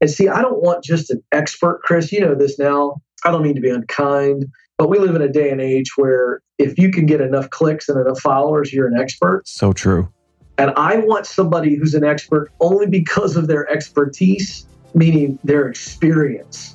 And see, I don't want just an expert, Chris. You know this now. I don't mean to be unkind, but we live in a day and age where if you can get enough clicks and enough followers, you're an expert. So true. And I want somebody who's an expert only because of their expertise, meaning their experience.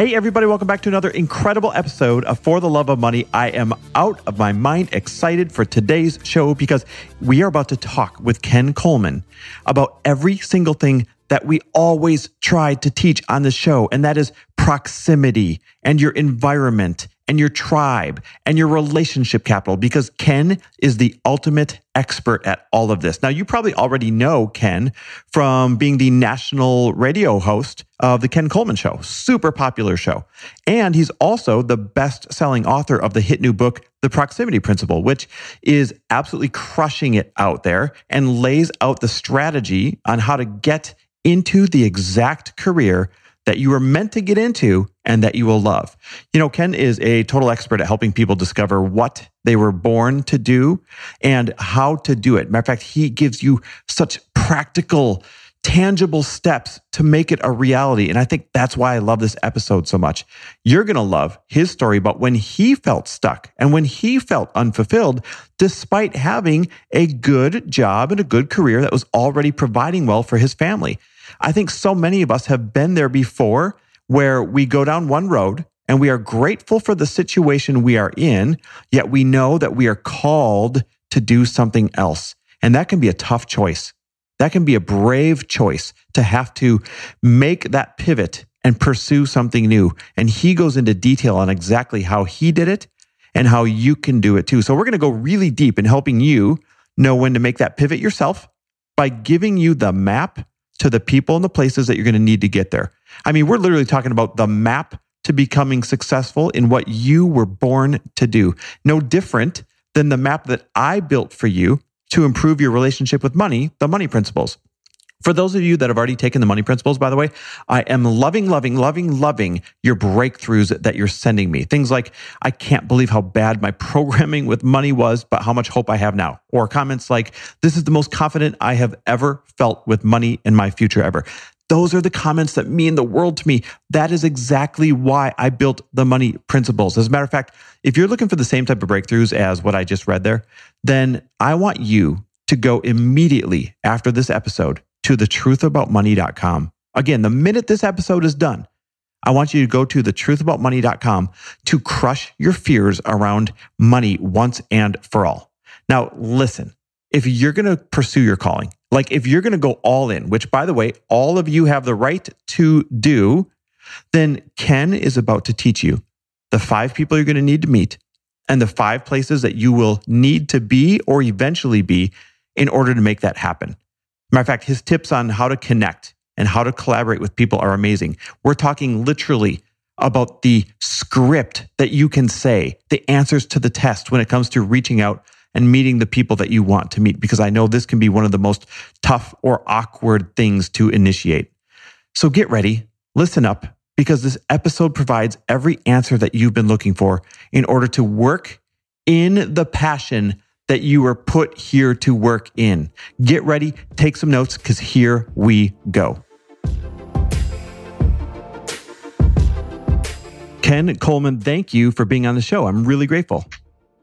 Hey, everybody, welcome back to another incredible episode of For the Love of Money. I am out of my mind excited for today's show because we are about to talk with Ken Coleman about every single thing that we always try to teach on the show, and that is proximity and your environment and your tribe and your relationship capital because Ken is the ultimate expert at all of this. Now, you probably already know Ken from being the national radio host of the Ken Coleman Show, super popular show. And he's also the best selling author of the hit new book, The Proximity Principle, which is absolutely crushing it out there and lays out the strategy on how to get into the exact career that you were meant to get into and that you will love. You know, Ken is a total expert at helping people discover what they were born to do and how to do it. Matter of fact, he gives you such practical, tangible steps to make it a reality. And I think that's why I love this episode so much. You're going to love his story about when he felt stuck and when he felt unfulfilled, despite having a good job and a good career that was already providing well for his family. I think so many of us have been there before where we go down one road and we are grateful for the situation we are in, yet we know that we are called to do something else. And that can be a tough choice. That can be a brave choice to have to make that pivot and pursue something new. And he goes into detail on exactly how he did it and how you can do it too. So we're going to go really deep in helping you know when to make that pivot yourself by giving you the map to the people and the places that you're going to need to get there. I mean, we're literally talking about the map to becoming successful in what you were born to do. No different than the map that I built for you to improve your relationship with money, the money principles. For those of you that have already taken the money principles, by the way, I am loving, loving, loving, loving your breakthroughs that you're sending me. Things like, I can't believe how bad my programming with money was, but how much hope I have now. Or comments like, this is the most confident I have ever felt with money in my future ever. Those are the comments that mean the world to me. That is exactly why I built the money principles. As a matter of fact, if you're looking for the same type of breakthroughs as what I just read there, then I want you to go immediately after this episode to thetruthaboutmoney.com. Again, the minute this episode is done, I want you to go to thetruthaboutmoney.com to crush your fears around money once and for all. Now, listen, if you're going to pursue your calling, like if you're going to go all in, which by the way, all of you have the right to do, then Ken is about to teach you the five people you're going to need to meet and the five places that you will need to be or eventually be in order to make that happen. Matter of fact, his tips on how to connect and how to collaborate with people are amazing. We're talking literally about the script that you can say, the answers to the test when it comes to reaching out and meeting the people that you want to meet, because I know this can be one of the most tough or awkward things to initiate. So get ready, listen up, because this episode provides every answer that you've been looking for in order to work in the passion that you were put here to work in. Get ready, take some notes, because here we go. Ken Coleman, thank you for being on the show. I'm really grateful.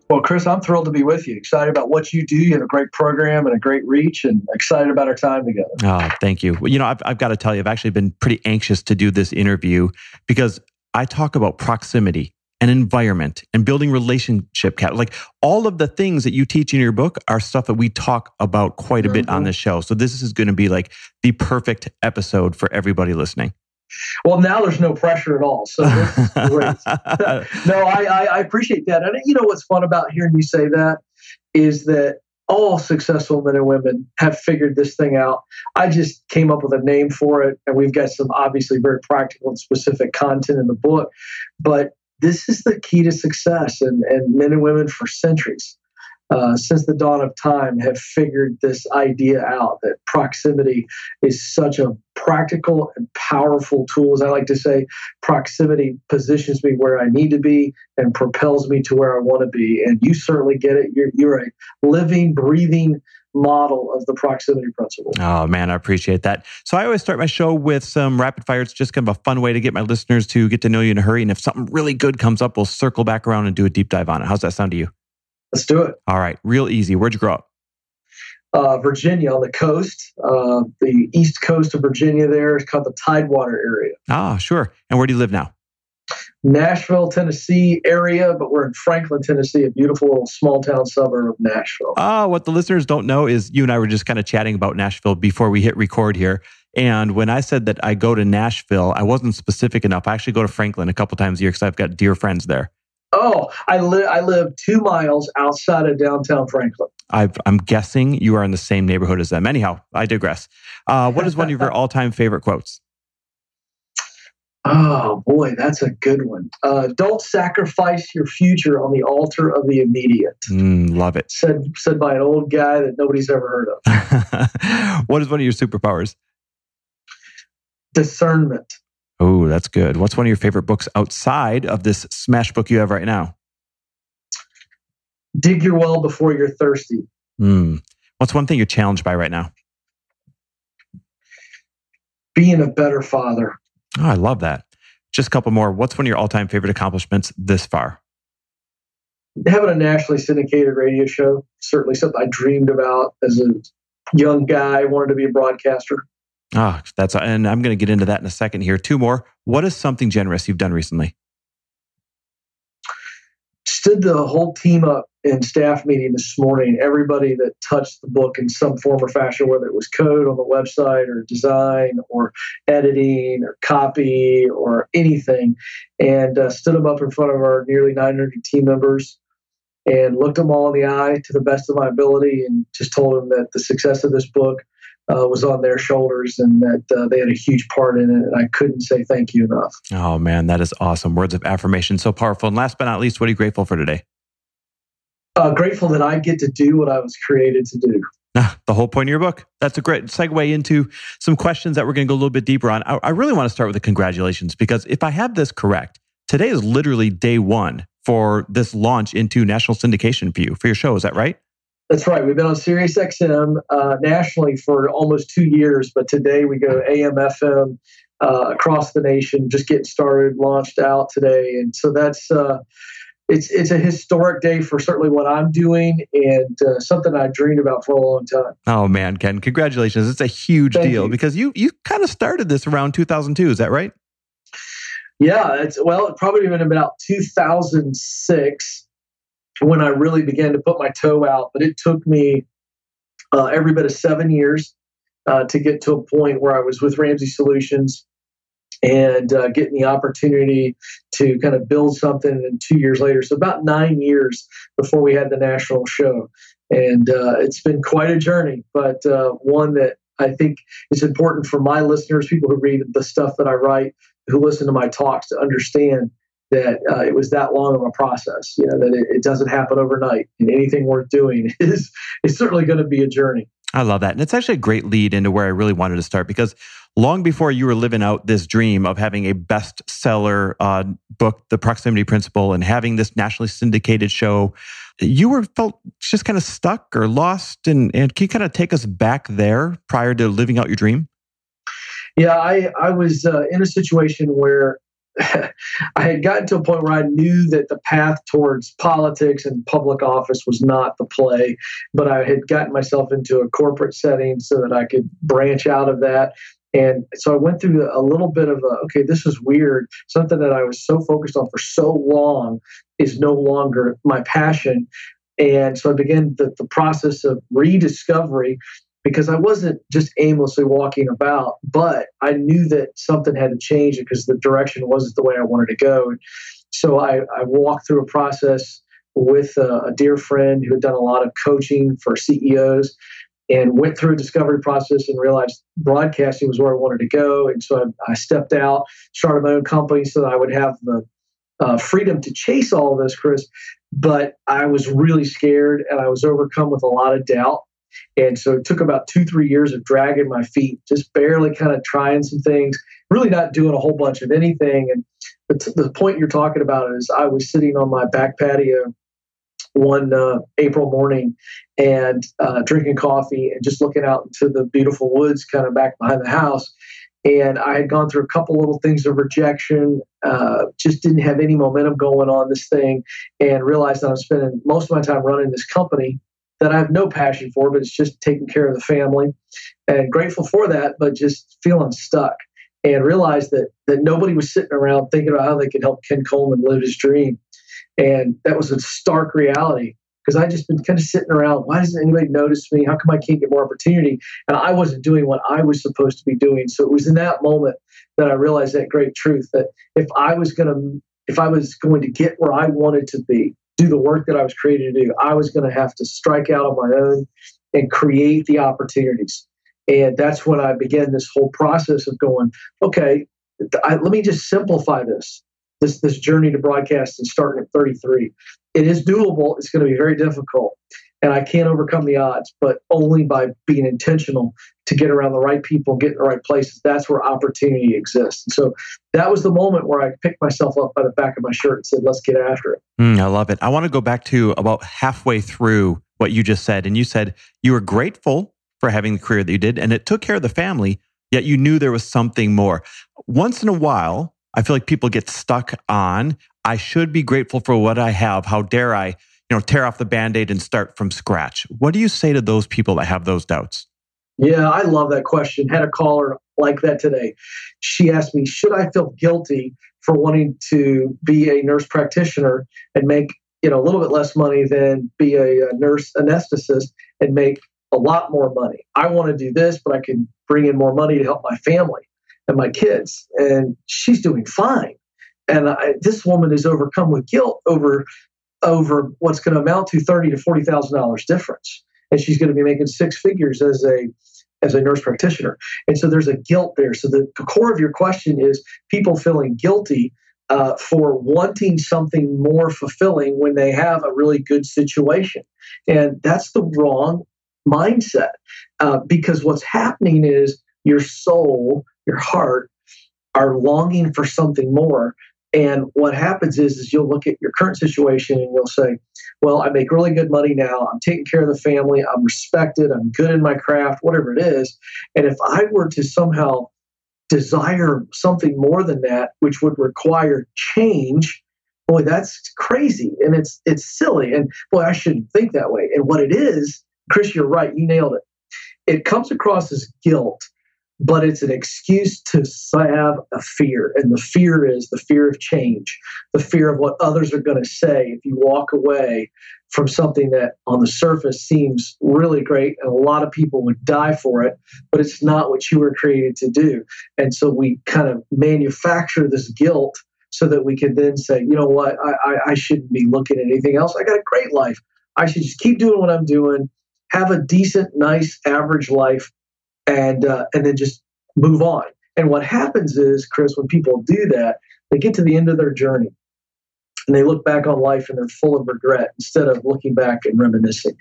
Well, Chris, I'm thrilled to be with you. Excited about what you do. You have a great program and a great reach, and excited about our time together. Oh, thank you. Well, you know, I've, I've got to tell you, I've actually been pretty anxious to do this interview because I talk about proximity and environment and building relationship cap like all of the things that you teach in your book are stuff that we talk about quite a mm-hmm. bit on mm-hmm. the show so this is going to be like the perfect episode for everybody listening well now there's no pressure at all so great no I, I, I appreciate that and you know what's fun about hearing you say that is that all successful men and women have figured this thing out. I just came up with a name for it, and we've got some obviously very practical and specific content in the book. But this is the key to success, and, and men and women for centuries uh, since the dawn of time have figured this idea out that proximity is such a practical and powerful tool. As I like to say, proximity positions me where I need to be and propels me to where I want to be. And you certainly get it. You're, you're a living, breathing model of the proximity principle. Oh man, I appreciate that. So I always start my show with some rapid fire. It's just kind of a fun way to get my listeners to get to know you in a hurry. And if something really good comes up, we'll circle back around and do a deep dive on it. How's that sound to you? Let's do it. All right, real easy. Where'd you grow up? Uh, Virginia on the coast, uh, the east coast of Virginia. There is called the Tidewater area. Ah, sure. And where do you live now? Nashville, Tennessee area, but we're in Franklin, Tennessee, a beautiful little small town suburb of Nashville. Ah, what the listeners don't know is you and I were just kind of chatting about Nashville before we hit record here. And when I said that I go to Nashville, I wasn't specific enough. I actually go to Franklin a couple times a year because I've got dear friends there. Oh, I live I live two miles outside of downtown Franklin. i am guessing you are in the same neighborhood as them. Anyhow, I digress. Uh, what is one of your all time favorite quotes? Oh boy, that's a good one. Uh, don't sacrifice your future on the altar of the immediate. Mm, love it. Said said by an old guy that nobody's ever heard of. what is one of your superpowers? Discernment. Oh, that's good. What's one of your favorite books outside of this smash book you have right now? Dig your well before you're thirsty. Mm. What's one thing you're challenged by right now? Being a better father. Oh, I love that. Just a couple more. What's one of your all time favorite accomplishments this far? Having a nationally syndicated radio show, certainly something I dreamed about as a young guy, wanted to be a broadcaster. Ah, oh, that's and I'm going to get into that in a second here. Two more. What is something generous you've done recently? Stood the whole team up in staff meeting this morning. Everybody that touched the book in some form or fashion, whether it was code on the website or design or editing or copy or anything, and uh, stood them up in front of our nearly 900 team members and looked them all in the eye to the best of my ability and just told them that the success of this book uh, was on their shoulders and that uh, they had a huge part in it. And I couldn't say thank you enough. Oh, man, that is awesome. Words of affirmation, so powerful. And last but not least, what are you grateful for today? Uh, grateful that I get to do what I was created to do. The whole point of your book. That's a great segue into some questions that we're going to go a little bit deeper on. I, I really want to start with the congratulations because if I have this correct, today is literally day one for this launch into national syndication for you for your show. Is that right? That's right. We've been on Sirius XM uh, nationally for almost two years, but today we go AM, FM uh, across the nation, just getting started, launched out today, and so that's uh, it's it's a historic day for certainly what I'm doing and uh, something I dreamed about for a long time. Oh man, Ken, congratulations! It's a huge Thank deal you. because you you kind of started this around 2002. Is that right? Yeah, it's well, it probably been about 2006 when I really began to put my toe out. But it took me uh, every bit of seven years uh, to get to a point where I was with Ramsey Solutions and uh, getting the opportunity to kind of build something. And two years later, so about nine years before we had the national show. And uh, it's been quite a journey, but uh, one that I think is important for my listeners, people who read the stuff that I write, who listen to my talks, to understand that uh, it was that long of a process. You know that it, it, doesn't happen overnight, and anything worth doing is is certainly going to be a journey. I love that, and it's actually a great lead into where I really wanted to start because long before you were living out this dream of having a bestseller uh, book, The Proximity Principle, and having this nationally syndicated show, you were felt just kind of stuck or lost. And, and can you kind of take us back there prior to living out your dream? Yeah, I, I was uh, in a situation where I had gotten to a point where I knew that the path towards politics and public office was not the play, but I had gotten myself into a corporate setting so that I could branch out of that. And so I went through a little bit of a, okay, this is weird. Something that I was so focused on for so long is no longer my passion. And so I began the, the process of rediscovery because I wasn't just aimlessly walking about, but I knew that something had to change because the direction wasn't the way I wanted to go. So I, I walked through a process with a, a dear friend who had done a lot of coaching for CEOs and went through a discovery process and realized broadcasting was where I wanted to go. And so I, I stepped out, started my own company so that I would have the uh, freedom to chase all of this, Chris. But I was really scared and I was overcome with a lot of doubt. And so it took about two, three years of dragging my feet, just barely kind of trying some things, really not doing a whole bunch of anything. And the, point you're talking about is I was sitting on my back patio one uh, April morning and uh, drinking coffee and just looking out into the beautiful woods kind of back behind the house. And I had gone through a couple little things of rejection, uh, just didn't have any momentum going on this thing, and realized that I'm spending most of my time running this company that I have no passion for, but it's just taking care of the family. And grateful for that, but just feeling stuck. And realized that that nobody was sitting around thinking about how they could help Ken Coleman live his dream. And that was a stark reality because I just been kind of sitting around. Why doesn't anybody notice me? How come I can't get more opportunity? And I wasn't doing what I was supposed to be doing. So it was in that moment that I realized that great truth that if I was going to if I was going to get where I wanted to be, do the work that I was created to do, I was going to have to strike out on my own and create the opportunities. And that's when I began this whole process of going, okay, I, let me just simplify this, this, this journey to broadcast and starting at 33. It is doable. It's going to be very difficult. And I can't overcome the odds, but only by being intentional to get around the right people, get in the right places. That's where opportunity exists. And so that was the moment where I picked myself up by the back of my shirt and said, let's get after it. Mm, I love it. I want to go back to about halfway through what you just said. And you said you were grateful for having the career that you did and it took care of the family, yet you knew there was something more. Once in a while, I feel like people get stuck on, I should be grateful for what I have. How dare I, you know, tear off the band-aid and start from scratch. What do you say to those people that have those doubts? Yeah, I love that question. Had a caller like that today. She asked me, should I feel guilty for wanting to be a nurse practitioner and make you know a little bit less money than be a, a nurse anesthetist and make a lot more money. I want to do this, but I can bring in more money to help my family and my kids. And she's doing fine. And I, this woman is overcome with guilt over over what's going to amount to thirty to forty thousand dollars difference, and she's going to be making six figures as a as a nurse practitioner. And so there's a guilt there. So the, core of your question is people feeling guilty uh, for wanting something more fulfilling when they have a really good situation. And that's the wrong mindset uh, because what's happening is your soul, your heart are longing for something more. And what happens is, is you'll look at your current situation and you'll say, well, I make really good money now. I'm taking care of the family. I'm respected. I'm good in my craft, whatever it is. And if I were to somehow desire something more than that, which would require change, boy, that's crazy and it's it's silly. And boy, I shouldn't think that way. And what it is Chris, you're right. You nailed it. It comes across as guilt, but it's an excuse to have a fear. And the fear is the fear of change, the fear of what others are going to say if you walk away from something that on the surface seems really great and a lot of people would die for it, but it's not what you were created to do. And so we kind of manufacture this guilt so that we can then say, you know what, I, I, I shouldn't be looking at anything else. I got a great life. I should just keep doing what I'm doing have a decent, nice, average life, and uh, and then just move on. And what happens is, Chris, when people do that, they get to the end of their journey and they look back on life and they're full of regret instead of looking back and reminiscing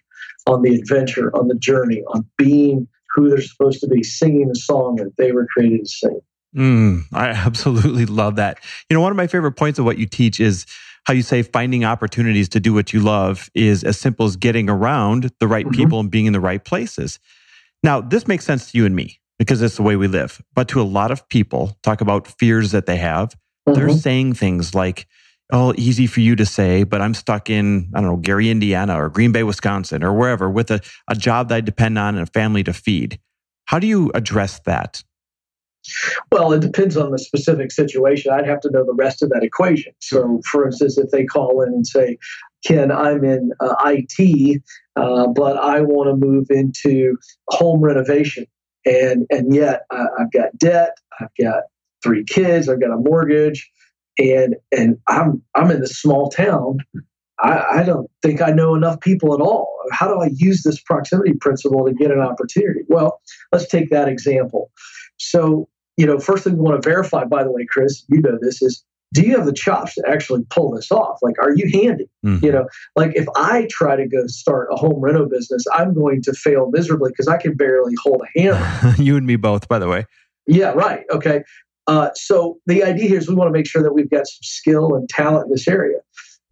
on the adventure, on the journey, on being who they're supposed to be, singing the song that they were created to sing. Mm, I absolutely love that. You know, one of my favorite points of what you teach is how you say finding opportunities to do what you love is as simple as getting around the right mm-hmm. people and being in the right places. Now, this makes sense to you and me because it's the way we live. But to a lot of people, talk about fears that they have, mm-hmm. they're saying things like, oh, easy for you to say, but I'm stuck in, I don't know, Gary, Indiana or Green Bay, Wisconsin or wherever with a, a job that I depend on and a family to feed. How do you address that? Well, it depends on the specific situation. I'd have to know the rest of that equation. So, for instance, if they call in and say, Ken, I'm in uh, IT, uh, but I want to move into home renovation. And, and yet uh, I've got debt, I've got three kids, I've got a mortgage, and, and I'm, I'm in this small town I, I, don't think I know enough people at all. How do I use this proximity principle to get an opportunity? Well, let's take that example. So, you know, first thing we want to verify, by the way, Chris, you know this, is do you have the chops to actually pull this off? Like, are you handy? Mm-hmm. You know, like if I try to go start a home reno business, I'm going to fail miserably because I can barely hold a hammer. you and me both, by the way. Yeah, right. Okay. Uh, so the idea here is we want to make sure that we've got some skill and talent in this area.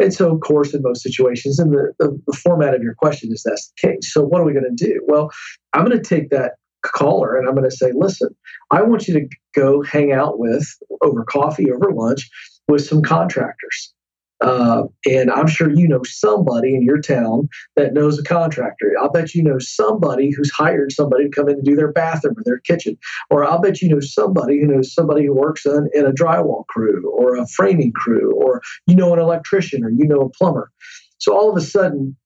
And so, of course, in most situations, and the, the, the format of your question is that's the case. So, what are we going to do? Well, I'm going to take that caller and I'm going to say, listen, I want you to go hang out with over coffee, over lunch with some contractors. Uh, and I'm sure you know somebody in your town that knows a contractor. I'll bet you know somebody who's hired somebody to come in and do their bathroom or their kitchen. Or I'll bet you know somebody who knows somebody who works in, in a drywall crew or a framing crew, or you know an electrician or you know a plumber. So all of a sudden,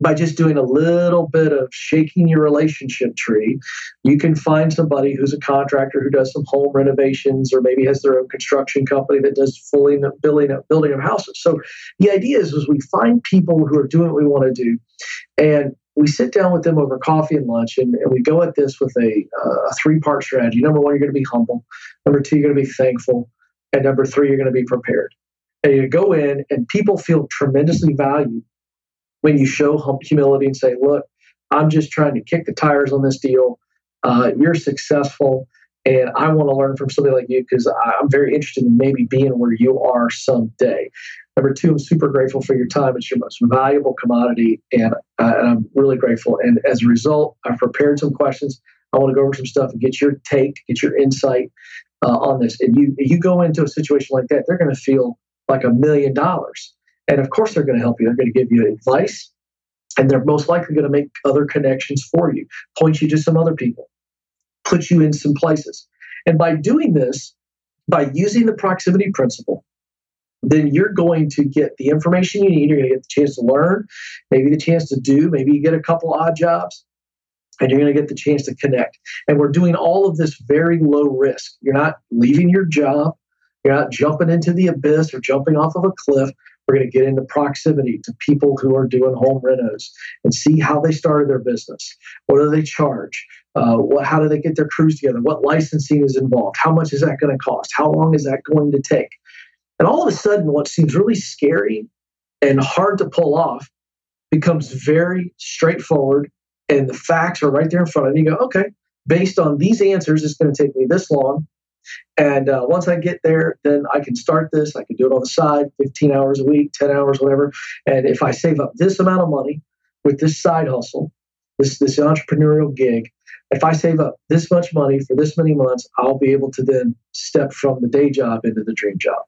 by just doing a little bit of shaking your relationship tree, you can find somebody who's a contractor who does some home renovations or maybe has their own construction company that does fully building up building of houses. So the idea is, is we find people who are doing what we want to do, and we sit down with them over coffee and lunch, and, and we go at this with a, uh, a three part strategy. Number one, you're going to be humble. Number two, you're going to be thankful, and number three, you're going to be prepared. And you go in, and people feel tremendously valued when you show humility and say, look, I'm just trying to kick the tires on this deal. Uh, you're successful, and I want to learn from somebody like you because I'm very interested in maybe being where you are someday. Number two, I'm super grateful for your time. It's your most valuable commodity, and, uh, and I'm really grateful. And as a result, I've prepared some questions. I want to go over some stuff and get your take, get your insight uh, on this. And you, you go into a situation like that, they're going to feel like a million dollars and of course, they're going to help you. They're going to give you advice, and they're most likely going to make other connections for you, point you to some other people, put you in some places. And by doing this, by using the proximity principle, then you're going to get the information you need. You're going to get the chance to learn, maybe the chance to do, maybe you get a couple odd jobs, and you're going to get the chance to connect. And we're doing all of this very low risk. You're not leaving your job, you're not jumping into the abyss or jumping off of a cliff. We're going to get into proximity to people who are doing home renos and see how they started their business. What do they charge? Uh, what, how do they get their crews together? What licensing is involved? How much is that going to cost? How long is that going to take? And all of a sudden, what seems really scary and hard to pull off becomes very straightforward, and the facts are right there in front of you. You go, okay, based on these answers, it's going to take me this long. And uh, once I get there, then I can start this. I can do it on the side, 15 hours a week, 10 hours, whatever. And if I save up this amount of money with this side hustle, this, this entrepreneurial gig, if I save up this much money for this many months, I'll be able to then step from the day job into the dream job.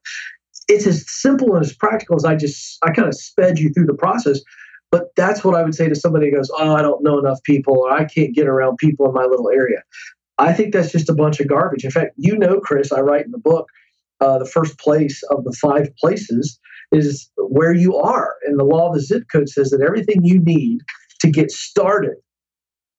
It's as simple and as practical as I just, I kind of sped you through the process. But that's what I would say to somebody who goes, Oh, I don't know enough people, or I can't get around people in my little area. I think that's just a bunch of garbage. In fact, you know, Chris, I write in the book, uh, the first place of the five places is where you are. And the law of the zip code says that everything you need to get started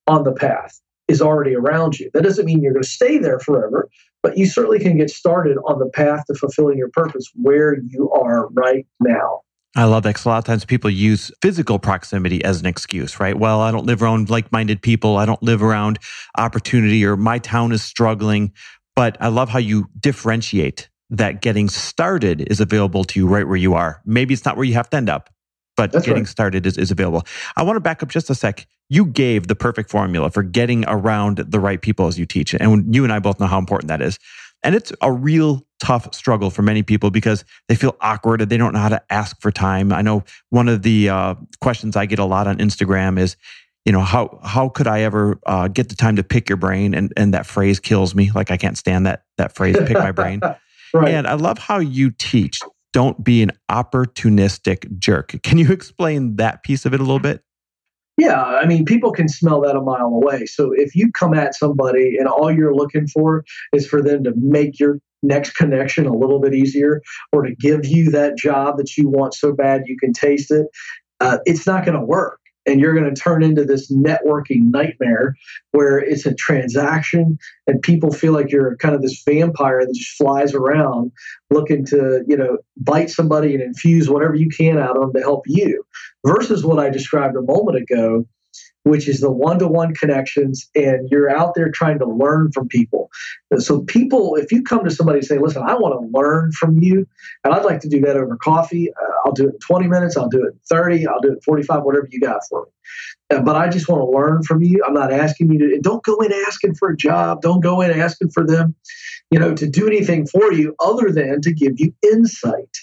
on the path is already around you. That doesn't mean you're going to stay there forever, but you certainly can get started on the path to fulfilling your purpose where you are right now. I love that because a lot of times people use physical proximity as an excuse, right? Well, I don't live around like minded people. I don't live around opportunity or my town is struggling. But I love how you differentiate that getting started is available to you right where you are. Maybe it's not where you have to end up, but That's getting right. started is, is available. I want to back up just a sec. You gave the perfect formula for getting around the right people as you teach. It. And you and I both know how important that is. And it's a real tough struggle for many people because they feel awkward and they don't know how to ask for time. I know one of the uh, questions I get a lot on Instagram is, you know, how how could I ever uh, get the time to pick your brain? And and that phrase kills me. Like I can't stand that that phrase, pick my brain. right. And I love how you teach. Don't be an opportunistic jerk. Can you explain that piece of it a little bit? Yeah, I mean, people can smell that a mile away. So if you come at somebody and all you're looking for is for them to make your next connection a little bit easier or to give you that job that you want so bad you can taste it, uh, it's not going to work. And you're going to turn into this networking nightmare where it's a transaction and people feel like you're kind of this vampire that just flies around looking to you know bite somebody and infuse whatever you can out of them to help you versus what i described a moment ago which is the one-to-one connections and you're out there trying to learn from people. So people if you come to somebody and say listen i want to learn from you and i'd like to do that over coffee uh, i'll do it in 20 minutes i'll do it in 30 i'll do it in 45 whatever you got for me. Uh, but i just want to learn from you. I'm not asking you to don't go in asking for a job. Don't go in asking for them you know to do anything for you other than to give you insight.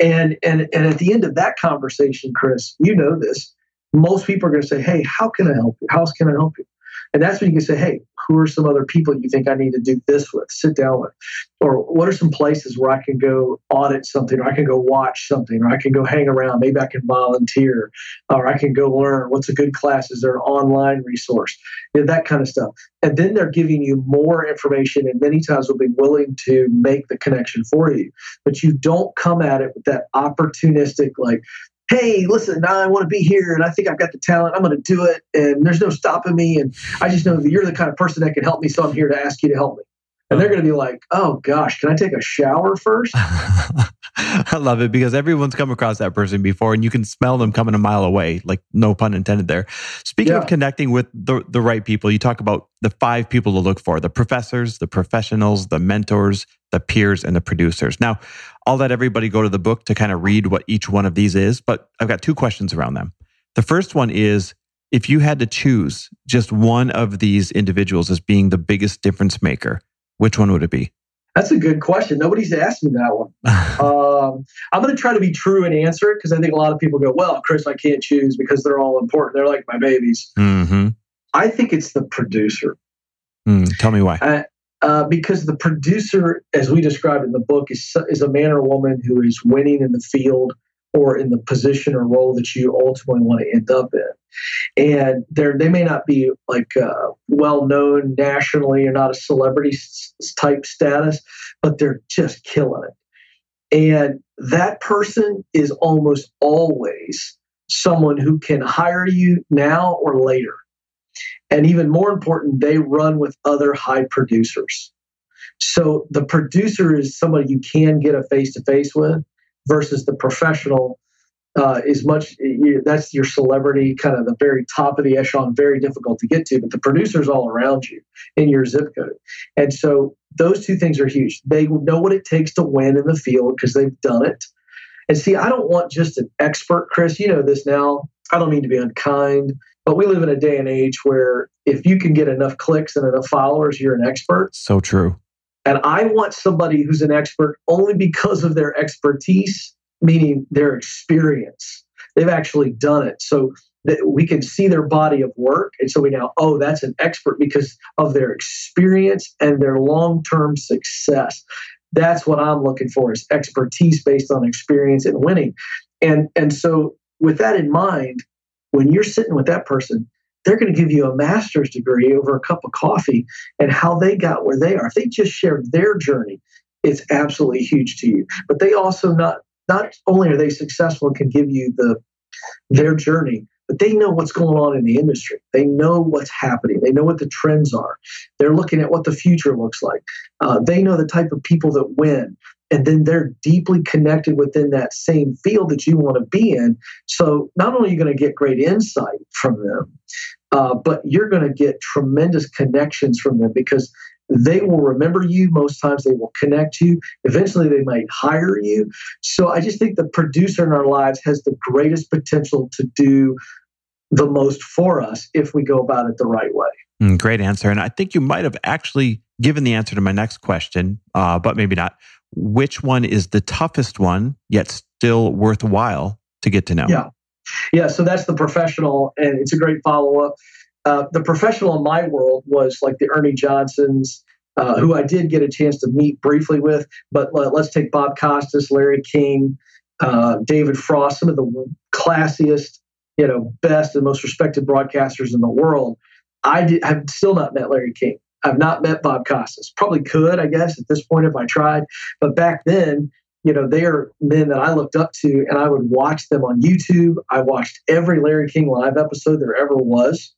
And and and at the end of that conversation chris you know this most people are going to say, Hey, how can I help you? How else can I help you? And that's when you can say, Hey, who are some other people you think I need to do this with? Sit down with. Or what are some places where I can go audit something, or I can go watch something, or I can go hang around? Maybe I can volunteer, or I can go learn what's a good class. Is there an online resource? You know, that kind of stuff. And then they're giving you more information, and many times will be willing to make the connection for you. But you don't come at it with that opportunistic, like, hey, listen, I want to be here and I think I've got the talent. I'm going to do it. And there's no stopping me. And I just know that you're the kind of person that can help me. So I'm here to ask you to help me. And they're going to be like, oh gosh, can I take a shower first? I love it because everyone's come across that person before and you can smell them coming a mile away, like no pun intended there. Speaking yeah. of connecting with the, the right people, you talk about the five people to look for the professors, the professionals, the mentors, the peers, and the producers. Now, I'll let everybody go to the book to kind of read what each one of these is, but I've got two questions around them. The first one is if you had to choose just one of these individuals as being the biggest difference maker, which one would it be? That's a good question. Nobody's asked me that one. um, I'm going to try to be true and answer it because I think a lot of people go, "Well, Chris, I can't choose because they're all important. They're like my babies." Mm-hmm. I think it's the producer. Mm, tell me why. Uh, uh, because the producer, as we described in the book, is is a man or woman who is winning in the field or in the position or role that you ultimately want to end up in. And they may not be like uh, well known nationally or not a celebrity type status, but they're just killing it. And that person is almost always someone who can hire you now or later. And even more important, they run with other high producers. So the producer is somebody you can get a face to face with versus the professional uh, is much you, that's your celebrity kind of the very top of the echelon very difficult to get to but the producers all around you in your zip code. And so those two things are huge. They know what it takes to win in the field because they've done it. And see i don't want just an expert chris you know this now. I don't mean to be unkind but we live in a day and age where if you can get enough clicks and enough followers you're an expert. So true and I want somebody who's an expert only because of their expertise, meaning their experience. They've actually done it. So that we can see their body of work. And so we now, oh, that's an expert because of their experience and their long term success. That's what I'm looking for is expertise based on experience and winning. And, and so with that in mind, when you're sitting with that person, they're going to give you a master's degree over a cup of coffee and how they got where they are. If they just shared their journey, it's absolutely huge to you. But they also not not only are they successful and can give you the their journey, but they know what's going on in the industry. They know what's happening. They know what the trends are. They're looking at what the future looks like. Uh, they know the type of people that win and then they're deeply connected within that same field that you want to be in. So not only are you going to get great insight from them, uh, but you're going to get tremendous connections from them because they will remember you. Most times they will connect you. Eventually they might hire you. So I just think the producer in our lives has the greatest potential to do the most for us if we go about it the right way. Mm, great answer. And I think you might have actually given the answer to my next question, uh, but maybe not which one is the toughest one, yet still worthwhile to get to know? Yeah. Yeah. So that's the professional, and it's a great follow up. Uh, the professional in my world was like the Ernie Johnsons, uh, who I did get a chance to meet briefly with. But let, us take Bob Costas, Larry King, uh, David Frost, some of the classiest, you know, best and most respected broadcasters in the world. I did, have still not met Larry King. I've not met Bob Costas. Probably could, I guess, at this point if I tried. But back then, you know, they are men that I looked up to, and I would watch them on YouTube. I watched every Larry King live episode there ever was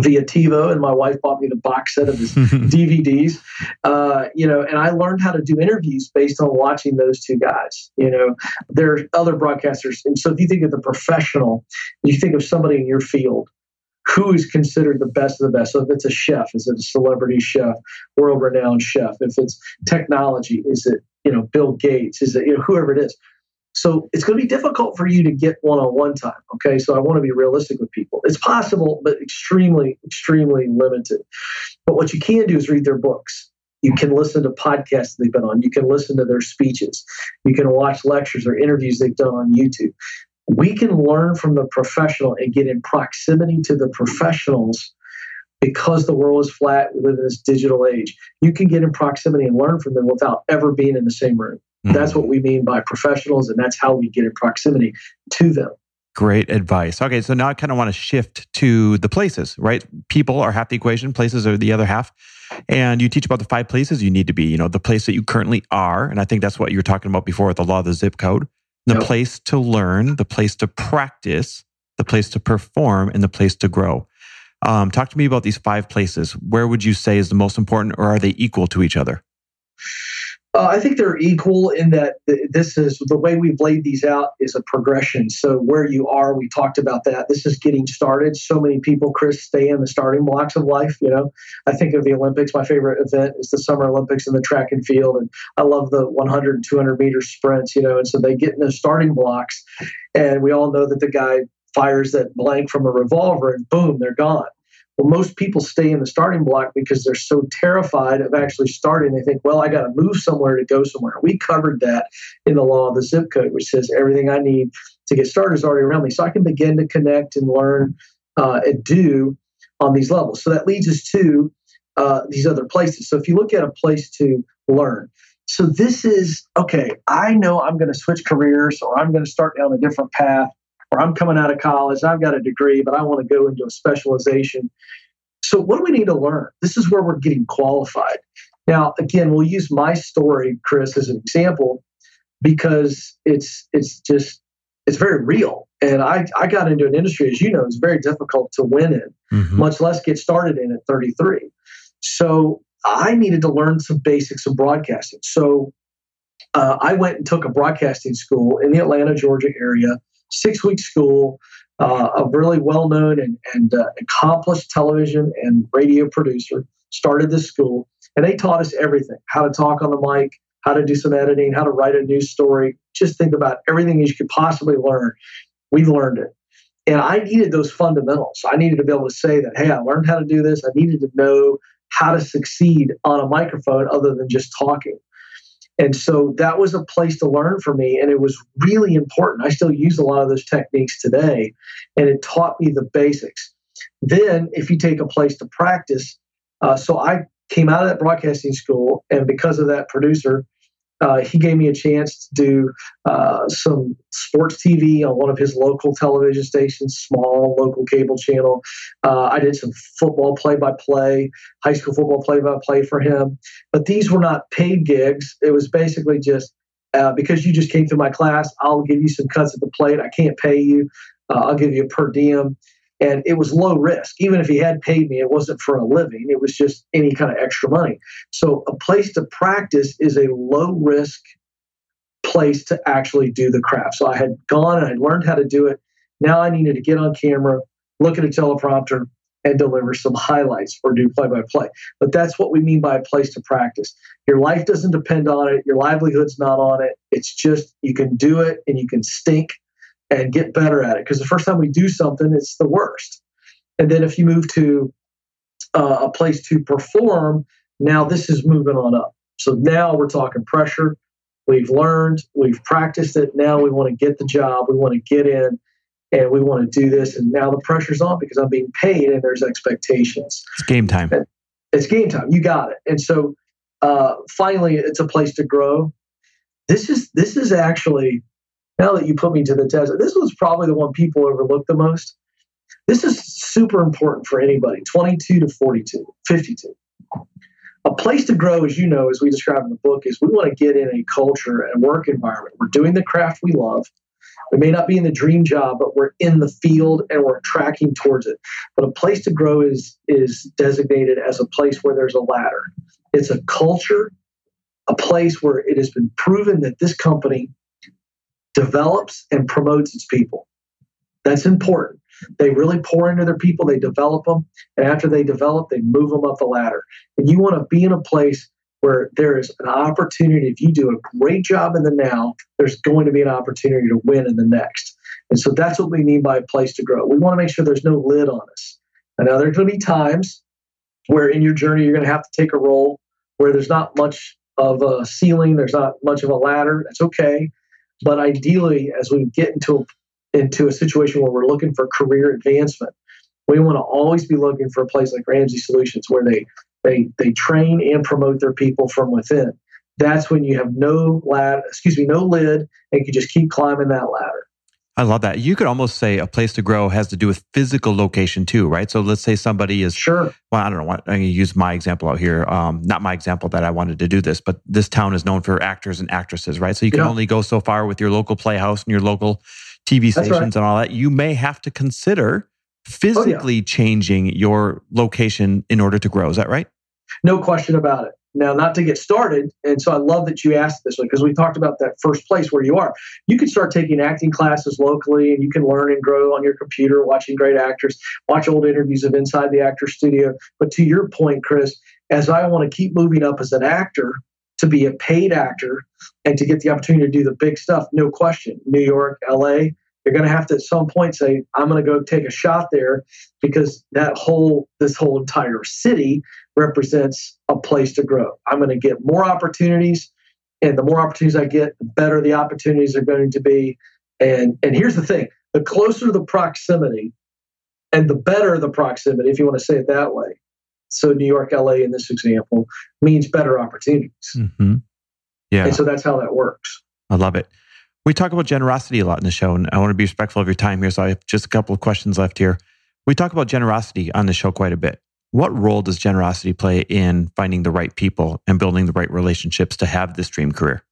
via TiVo, and my wife bought me the box set of his DVDs. Uh, you know, and I learned how to do interviews based on watching those two guys. You know, there are other broadcasters, and so if you think of the professional, you think of somebody in your field who is considered the best of the best. So if it's a chef, is it a celebrity chef, world renowned chef? If it's technology, is it you know Bill Gates? Is it you know whoever it is? So it's going to be difficult for you to get one on one time. Okay. So I want to be realistic with people. It's possible, but extremely, extremely limited. But what you can do is read their books. You can listen to podcasts they've been on. You can listen to their speeches. You can watch lectures or interviews they've done on YouTube. We can learn from the professional and get in proximity to the professionals because the world is flat. We live in this digital age. You can get in proximity and learn from them without ever being in the same room. Mm-hmm. That's what we mean by professionals, and that's how we get in proximity to them. Great advice. Okay, so now I kind of want to shift to the places, right? People are half the equation, places are the other half. And you teach about the five places you need to be, you know, the place that you currently are. And I think that's what you were talking about before with the law of the zip code the yep. place to learn, the place to practice, the place to perform, and the place to grow. Um, talk to me about these five places. Where would you say is the most important, or are they equal to each other? Uh, I think they're equal in that this is the way we've laid these out is a progression. So where you are, we talked about that. This is getting started. So many people, Chris, stay in the starting blocks of life. You know, I think of the Olympics. My favorite event is the Summer Olympics in the track and field, and I love the 100 and 200 meter sprints. You know, and so they get in those starting blocks, and we all know that the guy fires that blank from a revolver, and boom, they're gone. Well, most people stay in the starting block because they're so terrified of actually starting. They think, well, I got to move somewhere to go somewhere. We covered that in the law of the zip code, which says everything I need to get started is already around me. So I can begin to connect and learn uh, and do on these levels. So that leads us to uh, these other places. So if you look at a place to learn, so this is okay, I know I'm going to switch careers or I'm going to start down a different path or I'm coming out of college, I've got a degree, but I want to go into a specialization. So, what do we need to learn? This is where we're getting qualified. Now, again, we'll use my story, Chris, as an example because it's it's just it's very real. And I, I got into an industry, as you know, it's very difficult to win in, mm-hmm. much less get started in at 33. So I needed to learn some basics of broadcasting. So uh, I went and took a broadcasting school in the Atlanta, Georgia area six week school, uh, a really well known and, and uh, accomplished television and radio producer started this school. And they taught us everything how to talk on the mic, how to do some editing, how to write a news story. Just think about everything you could possibly learn. We learned it. And I needed those fundamentals. I needed to be able to say that, hey, I learned how to do this. I needed to know how to succeed on a microphone other than just talking. And so that was a place to learn for me. And it was really important. I still use a lot of those techniques today. And it taught me the basics. Then, if you take a place to practice, uh, so I came out of that broadcasting school, and because of that producer, uh, he gave me a chance to do uh, some sports TV on one of his local television stations, small local cable channel. Uh, I did some football play by play, high school football play by play for him. But these were not paid gigs. It was basically just uh, because you just came through my class, I'll give you some cuts at the plate. I can't pay you. Uh, I'll give you a per diem and it was low risk. Even if he had paid me, it wasn't for a living, it was just any kind of extra money. So, a place to practice is a low risk place to actually do the craft. So, I had gone and I learned how to do it. Now I needed to get on camera, look at a teleprompter, and deliver some highlights or do play by play. But that's what we mean by a place to practice. Your life doesn't depend on it, your livelihood's not on it. It's just you can do it and you can stink and get better at it. Because the first time we do something, it's the worst. And then if you move to uh, a place to perform, now this is moving on up. So now we're talking pressure. We've learned, we've practiced it. Now we want to get the job, we want to get in, and we want to do this. And now the pressure's on because I'm being paid and there's expectations. It's game time. And it's game time. You got it. And so uh, finally, it's a place to grow. This is this is actually now that you put me to the test, this was probably the one people overlooked the most. This is super important for anybody 22 to 42, 52. A place to grow, as you know, as we describe in the book, is we want to get in a culture and work environment. We're doing the craft we love. We may not be in the dream job, but we're in the field and we're tracking towards it. But a place to grow is is designated as a place where there's a ladder. It's a culture, a place where it has been proven that this company develops and promotes its people. That's important. They really pour into their people, they develop them, and after they develop, they move them up the ladder. And you want to be in a place where there is an opportunity. If you do a great job in the now, there's going to be an opportunity to win in the next. And so that's what we mean by a place to grow. We want to make sure there's no lid on us. And now there's going to be times where in your journey you're going to have to take a role where there's not much of a ceiling, there's not much of a ladder. That's okay. But ideally, as we get into a into a situation where we're looking for career advancement. We want to always be looking for a place like Ramsey Solutions where they they they train and promote their people from within. That's when you have no lad, excuse me, no lid, and you just keep climbing that ladder. I love that. You could almost say a place to grow has to do with physical location too, right? So let's say somebody is sure. Well, I don't know. What, I'm going to use my example out here. Um, not my example that I wanted to do this, but this town is known for actors and actresses, right? So you can yeah. only go so far with your local playhouse and your local TV stations right. and all that, you may have to consider physically oh, yeah. changing your location in order to grow. Is that right? No question about it. Now, not to get started, and so I love that you asked this one because we talked about that first place where you are. You can start taking acting classes locally, and you can learn and grow on your computer, watching great actors, watch old interviews of inside the actor studio. But to your point, Chris, as I want to keep moving up as an actor, to be a paid actor and to get the opportunity to do the big stuff, no question. New York, LA, you're going to have to at some point say, I'm going to go take a shot there because that whole, this whole entire city represents a place to grow. I'm going to get more opportunities. And the more opportunities I get, the better the opportunities are going to be. And, and here's the thing the closer the proximity and the better the proximity, if you want to say it that way, so New York, LA in this example means better opportunities. Mm-hmm. Yeah. And so that's how that works. I love it. We talk about generosity a lot in the show, and I want to be respectful of your time here. So I have just a couple of questions left here. We talk about generosity on the show quite a bit. What role does generosity play in finding the right people and building the right relationships to have this dream career?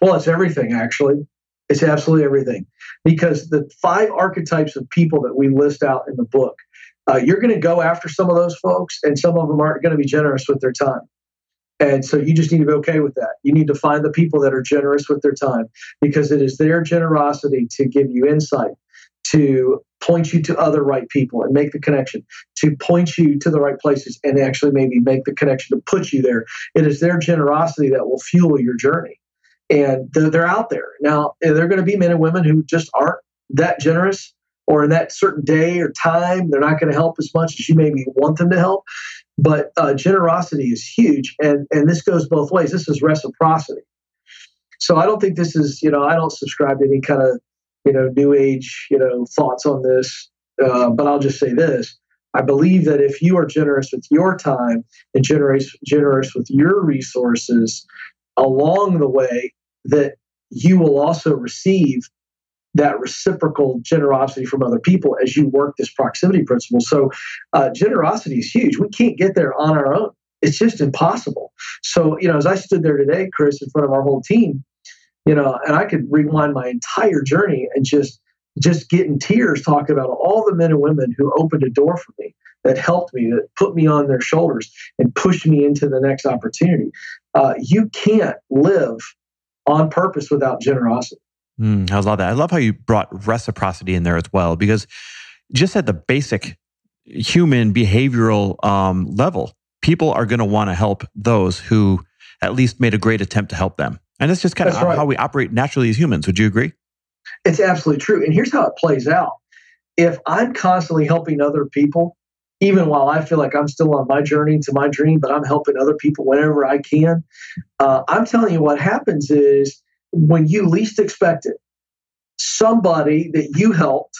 Well, it's everything, actually. It's absolutely everything. Because the five archetypes of people that we list out in the book uh, you're going to go after some of those folks, and some of them aren't going to be generous with their time. And so you just need to be okay with that. You need to find the people that are generous with their time because it is their generosity to give you insight, to point you to other right people and make the connection, to point you to the right places and actually maybe make the connection to put you there. It is their generosity that will fuel your journey. And they're, they're out there. Now, there are going to be men and women who just aren't that generous or in that certain day or time, they're not going to help as much as you maybe want them to help. But uh, generosity is huge, and and this goes both ways. This is reciprocity. So I don't think this is you know I don't subscribe to any kind of you know new age you know thoughts on this. Uh, but I'll just say this: I believe that if you are generous with your time and generous generous with your resources along the way, that you will also receive that reciprocal generosity from other people as you work this proximity principle. So, uh, generosity is huge. We can't get there on our own. It's just impossible. So, you know, as I stood there today, Chris, in front of our whole team, you know, and I could rewind my entire journey and just just get in tears talking about all the men and women who opened a door for me, that helped me, that put me on their shoulders and pushed me into the next opportunity. Uh, you can't live on purpose without generosity. Mm, I love that. I love how you brought reciprocity in there as well, because just at the basic human behavioral um, level, people are going to want to help those who at least made a great attempt to help them. And that's just kind that's of right. how we operate naturally as humans. Would you agree? It's absolutely true. And here's how it plays out. If I'm constantly helping other people, even while I feel like I'm still on my journey to my dream, but I'm helping other people whenever I can, uh, I'm telling you what happens is when you least expect it, somebody that you helped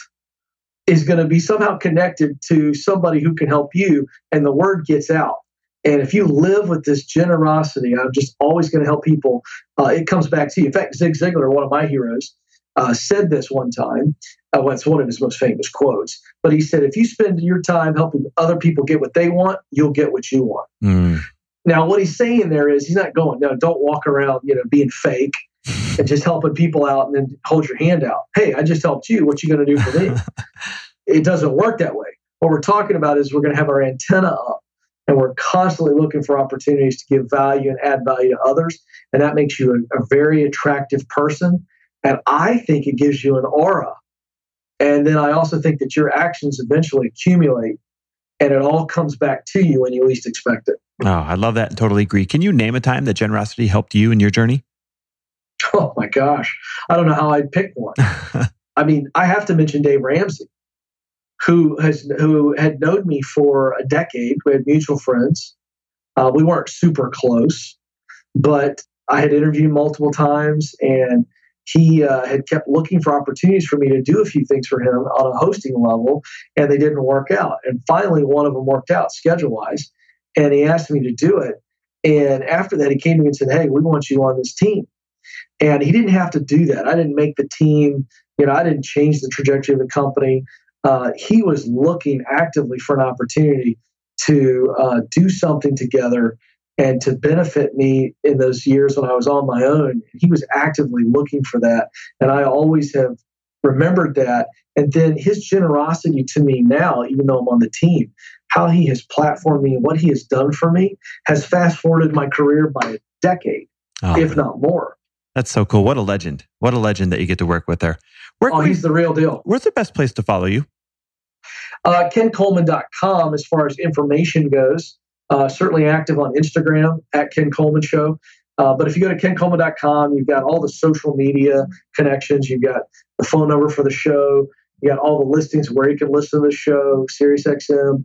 is going to be somehow connected to somebody who can help you, and the word gets out. And if you live with this generosity, I'm just always going to help people. Uh, it comes back to you. In fact, Zig Ziglar, one of my heroes, uh, said this one time. Uh, well, it's one of his most famous quotes. But he said, if you spend your time helping other people get what they want, you'll get what you want. Mm. Now, what he's saying there is he's not going, no, don't walk around, you know, being fake and just helping people out and then hold your hand out. Hey, I just helped you. What you going to do for me? it doesn't work that way. What we're talking about is we're going to have our antenna up and we're constantly looking for opportunities to give value and add value to others. And that makes you a, a very attractive person. And I think it gives you an aura. And then I also think that your actions eventually accumulate and it all comes back to you when you least expect it. Oh, I love that and totally agree. Can you name a time that generosity helped you in your journey? Oh my gosh. I don't know how I'd pick one. I mean, I have to mention Dave Ramsey, who has who had known me for a decade. We had mutual friends. Uh, we weren't super close, but I had interviewed multiple times, and he uh, had kept looking for opportunities for me to do a few things for him on a hosting level, and they didn't work out. And finally, one of them worked out schedule wise, and he asked me to do it. And after that, he came to me and said, "Hey, we want you on this team." And he didn't have to do that. I didn't make the team. You know, I didn't change the trajectory of the company. Uh, he was looking actively for an opportunity to uh, do something together and to benefit me in those years when I was on my own. He was actively looking for that. And I always have remembered that. And then his generosity to me now, even though I'm on the team, how he has platformed me and what he has done for me has fast forwarded my career by a decade, oh, if not more. That's so cool. What a legend. What a legend that you get to work with there. Where oh, he's the real deal. Where's the best place to follow you? Uh, KenColeman.com as far as information goes. Uh, certainly active on Instagram at Ken Coleman Show. Uh, but if you go to kencoleman.com, you've got all the social media connections. You've got the phone number for the show. You got all the listings where you can listen to the show, SiriusXM,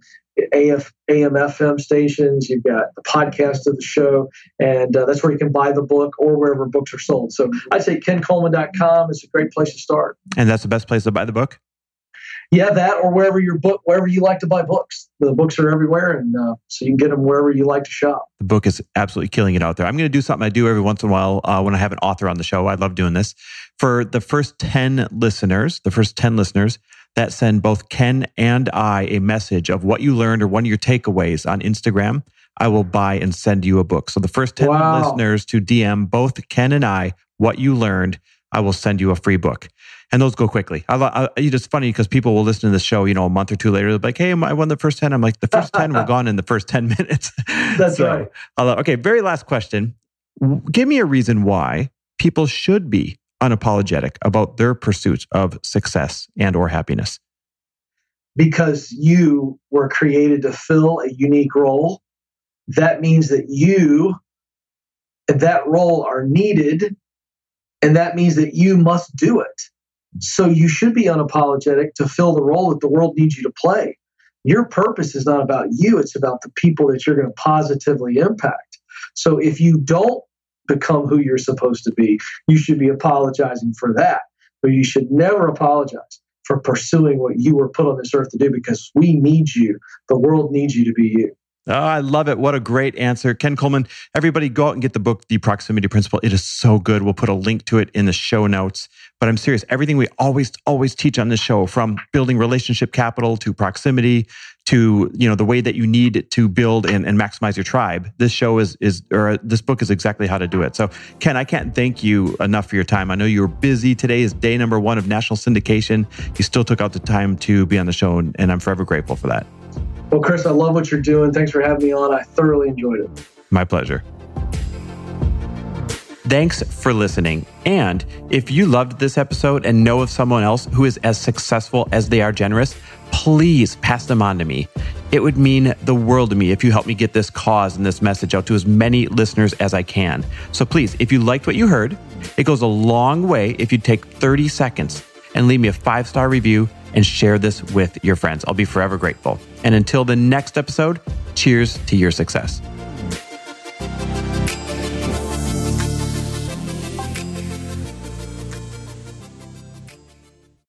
AF, AM, FM stations. You've got the podcast of the show, and uh, that's where you can buy the book or wherever books are sold. So I'd say kencoleman.com is a great place to start. And that's the best place to buy the book? Yeah, that or wherever your book, wherever you like to buy books. The books are everywhere, and uh, so you can get them wherever you like to shop. The book is absolutely killing it out there. I'm going to do something I do every once in a while uh, when I have an author on the show. I love doing this. For the first 10 listeners, the first 10 listeners that send both Ken and I a message of what you learned or one of your takeaways on Instagram, I will buy and send you a book. So the first 10 wow. listeners to DM both Ken and I what you learned, I will send you a free book and those go quickly. I, I, it's funny because people will listen to the show, you know, a month or two later, they're like, "Hey, I won the first ten. I'm like, "The first ten were gone in the first ten minutes." That's so, right. okay, very last question. Give me a reason why people should be unapologetic about their pursuit of success and or happiness. Because you were created to fill a unique role. That means that you and that role are needed, and that means that you must do it so you should be unapologetic to fill the role that the world needs you to play. Your purpose is not about you, it's about the people that you're going to positively impact. So if you don't become who you're supposed to be, you should be apologizing for that. But you should never apologize for pursuing what you were put on this earth to do because we need you. The world needs you to be you. Oh, I love it. What a great answer. Ken Coleman, everybody go out and get the book, The Proximity Principle. It is so good. We'll put a link to it in the show notes. But I'm serious. Everything we always, always teach on this show, from building relationship capital to proximity to, you know, the way that you need to build and, and maximize your tribe. This show is, is, or this book is exactly how to do it. So Ken, I can't thank you enough for your time. I know you were busy. Today is day number one of national syndication. You still took out the time to be on the show and, and I'm forever grateful for that. Well, Chris, I love what you're doing. Thanks for having me on. I thoroughly enjoyed it. My pleasure. Thanks for listening. And if you loved this episode and know of someone else who is as successful as they are generous, please pass them on to me. It would mean the world to me if you help me get this cause and this message out to as many listeners as I can. So please, if you liked what you heard, it goes a long way if you take 30 seconds and leave me a five star review and share this with your friends. I'll be forever grateful. And until the next episode, cheers to your success.